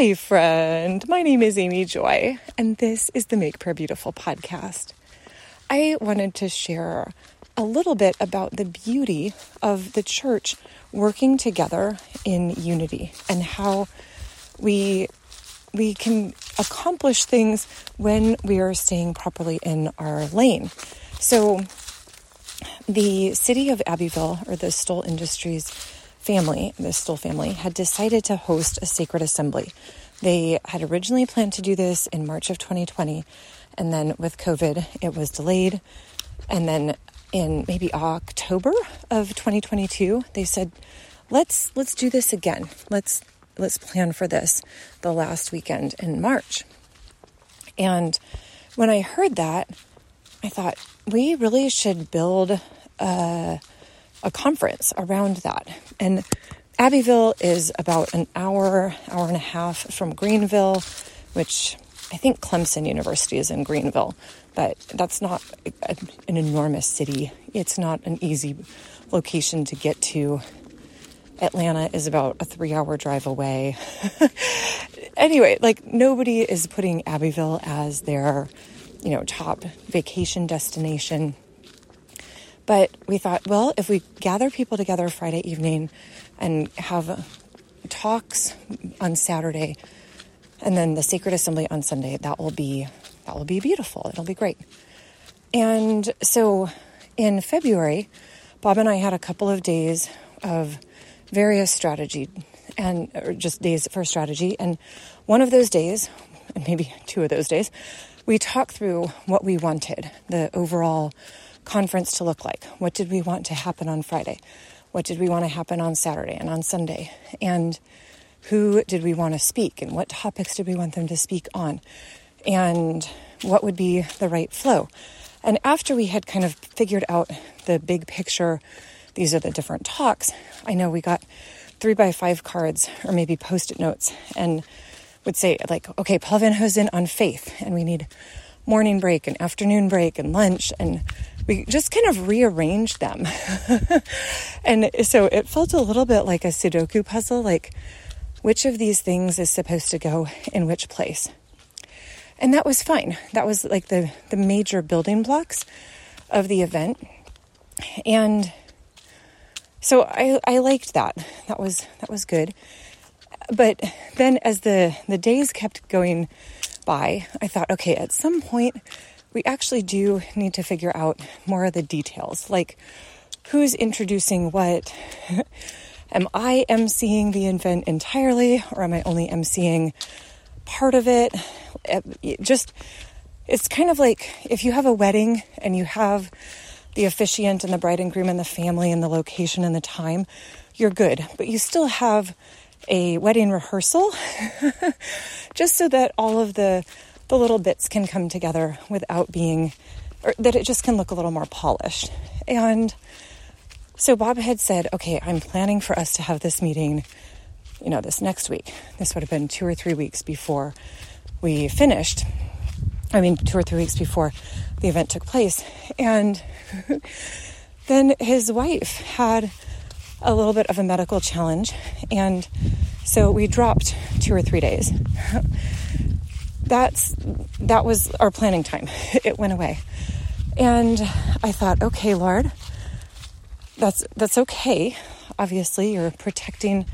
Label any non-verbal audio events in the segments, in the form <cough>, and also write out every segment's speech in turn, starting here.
Hi, friend. My name is Amy Joy, and this is the Make Prayer Beautiful podcast. I wanted to share a little bit about the beauty of the church working together in unity and how we we can accomplish things when we are staying properly in our lane. So the city of Abbeville or the Stoll Industries family, the Stoll family, had decided to host a sacred assembly. They had originally planned to do this in March of 2020, and then with COVID, it was delayed. And then in maybe October of 2022, they said, "Let's let's do this again. Let's let's plan for this the last weekend in March." And when I heard that, I thought we really should build a a conference around that. And Abbeville is about an hour, hour and a half from Greenville, which I think Clemson University is in Greenville, but that's not a, an enormous city. It's not an easy location to get to. Atlanta is about a three hour drive away. <laughs> anyway, like nobody is putting Abbeville as their, you know, top vacation destination. But we thought, well, if we gather people together Friday evening and have talks on Saturday and then the sacred assembly on Sunday, that will be that will be beautiful. It'll be great. And so in February, Bob and I had a couple of days of various strategy and just days for strategy and one of those days, and maybe <laughs> two of those days, we talked through what we wanted, the overall conference to look like? What did we want to happen on Friday? What did we want to happen on Saturday and on Sunday? And who did we want to speak? And what topics did we want them to speak on? And what would be the right flow? And after we had kind of figured out the big picture, these are the different talks, I know we got three by five cards or maybe post it notes and would say, like, okay, Paul Van Hosen on faith, and we need morning break and afternoon break and lunch and we just kind of rearranged them. <laughs> and so it felt a little bit like a Sudoku puzzle, like which of these things is supposed to go in which place. And that was fine. That was like the, the major building blocks of the event. And so I, I liked that. That was that was good. But then as the, the days kept going by, I thought, okay, at some point we actually do need to figure out more of the details, like who's introducing what. <laughs> am I emceeing the event entirely, or am I only emceeing part of it? it? Just, it's kind of like if you have a wedding and you have the officiant and the bride and groom and the family and the location and the time, you're good. But you still have a wedding rehearsal <laughs> just so that all of the the little bits can come together without being, or that it just can look a little more polished. And so Bob had said, okay, I'm planning for us to have this meeting, you know, this next week. This would have been two or three weeks before we finished. I mean, two or three weeks before the event took place. And <laughs> then his wife had a little bit of a medical challenge. And so we dropped two or three days <laughs> that's that was our planning time. <laughs> It went away. And I thought, okay, Lord, that's that's okay. Obviously, you're protecting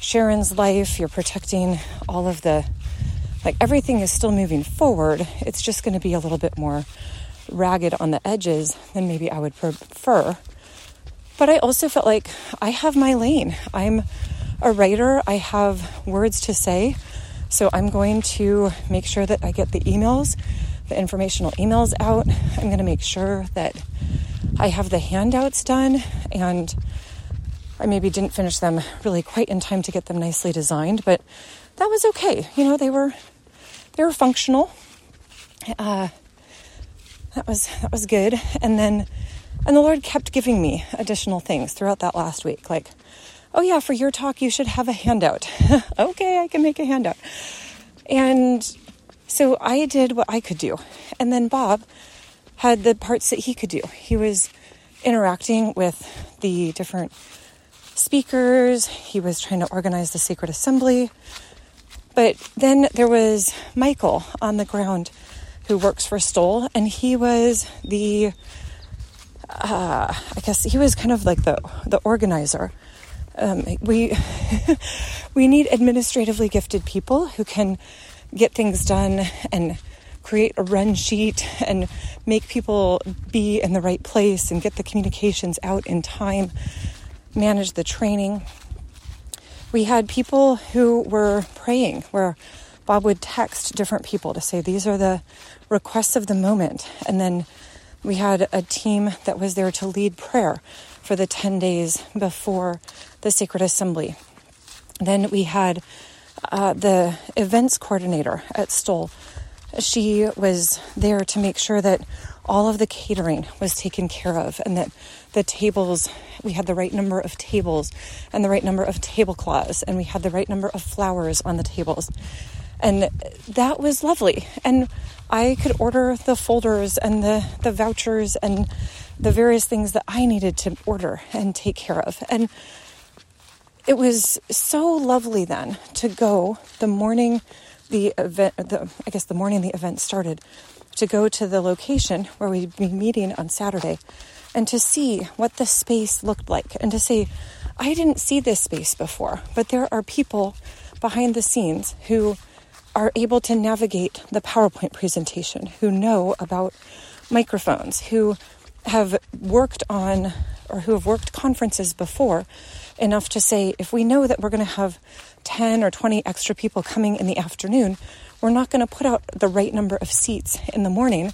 Sharon's life, you're protecting all of the like everything is still moving forward. It's just going to be a little bit more ragged on the edges than maybe I would prefer. But I also felt like I have my lane. I'm a writer, I have words to say. So I'm going to make sure that I get the emails, the informational emails out. I'm going to make sure that I have the handouts done and I maybe didn't finish them really quite in time to get them nicely designed, but that was okay. You know, they were they were functional. Uh, that was that was good. And then and the Lord kept giving me additional things throughout that last week, like oh, yeah, for your talk, you should have a handout. <laughs> okay, I can make a handout. And so I did what I could do. And then Bob had the parts that he could do. He was interacting with the different speakers, he was trying to organize the sacred assembly. But then there was Michael on the ground who works for Stoll, and he was the, uh, I guess he was kind of like the the organizer. Um, we <laughs> we need administratively gifted people who can get things done and create a run sheet and make people be in the right place and get the communications out in time, manage the training. We had people who were praying, where Bob would text different people to say, These are the requests of the moment. And then we had a team that was there to lead prayer for the 10 days before the Sacred Assembly. Then we had uh, the events coordinator at Stoll she was there to make sure that all of the catering was taken care of and that the tables, we had the right number of tables and the right number of tablecloths and we had the right number of flowers on the tables. And that was lovely. And I could order the folders and the, the vouchers and the various things that I needed to order and take care of. And it was so lovely then to go the morning the event, the, I guess the morning the event started, to go to the location where we'd be meeting on Saturday and to see what the space looked like and to say, I didn't see this space before, but there are people behind the scenes who are able to navigate the PowerPoint presentation, who know about microphones, who have worked on or who have worked conferences before enough to say if we know that we're going to have 10 or 20 extra people coming in the afternoon, we're not going to put out the right number of seats in the morning,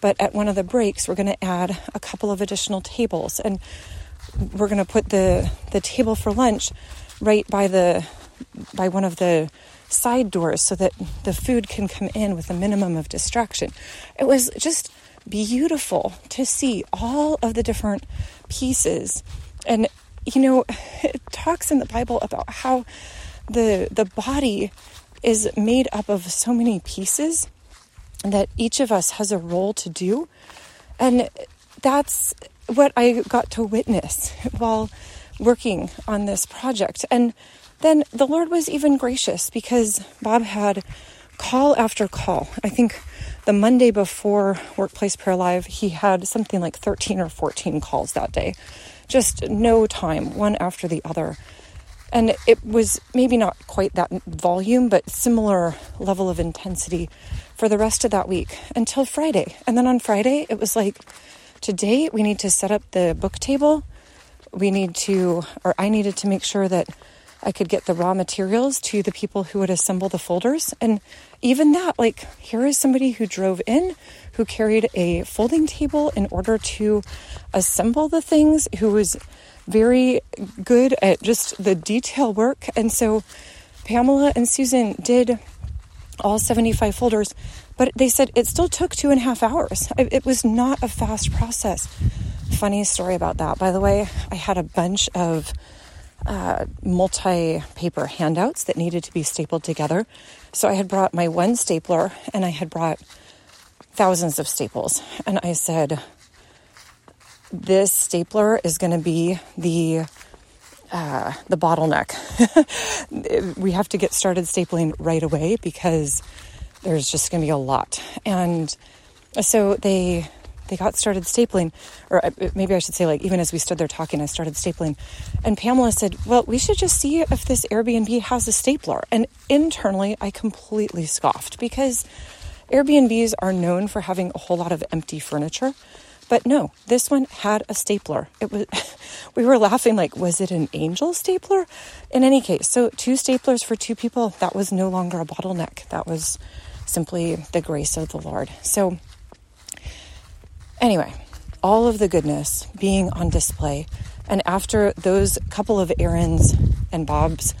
but at one of the breaks, we're going to add a couple of additional tables and we're going to put the, the table for lunch right by the by one of the side doors so that the food can come in with a minimum of distraction. It was just beautiful to see all of the different pieces and you know, <laughs> it talks in the Bible about how the the body is made up of so many pieces that each of us has a role to do. And that's what I got to witness <laughs> while working on this project. And then the Lord was even gracious because Bob had call after call. I think the Monday before Workplace Prayer Live, he had something like 13 or 14 calls that day just no time, one after the other. And it was maybe not quite that volume, but similar level of intensity for the rest of that week until Friday. And then on Friday, it was like, today we need to set up the book table. We need to, or I needed to make sure that I could get the raw materials to the people who would assemble the folders. And even that, like, here is somebody who drove in, who carried a folding table in order to assemble the things, who was very good at just the detail work. And so Pamela and Susan did all 75 folders, but they said it still took two and a half hours. It was not a fast process. Funny story about that. By the way, I had a bunch of uh, multi paper handouts that needed to be stapled together. So I had brought my one stapler and I had brought thousands of staples. And I said, This stapler is going to be the uh, the bottleneck. <laughs> we have to get started stapling right away because there's just going to be a lot. And so they they got started stapling, or uh, maybe I should say, like, even as we stood there talking, I started stapling. And Pamela said, Well, we should just see if this Airbnb has a stapler. And internally, I completely scoffed because Airbnbs are known for having a whole lot of empty furniture. But no, this one had a stapler. It was <laughs> we were laughing like was it an angel stapler? In any case, so two staplers for two people, that was no longer a bottleneck. That was simply the grace of the Lord. So Anyway, all of the goodness being on display. And after those couple of errands and Bob's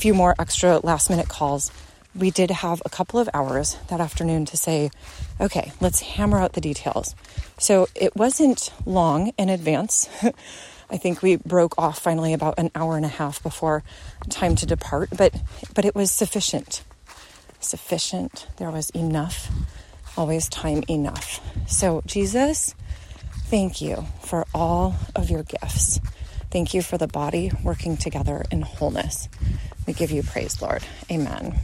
few more extra last minute calls, we did have a couple of hours that afternoon to say, okay, let's hammer out the details. So it wasn't long in advance. <laughs> I think we broke off finally about an hour and a half before time to depart, but but it was sufficient. Sufficient. There was enough always time enough. So, Jesus, thank you for all of your gifts. Thank you for the body working together in wholeness. We give you praise, Lord. Amen.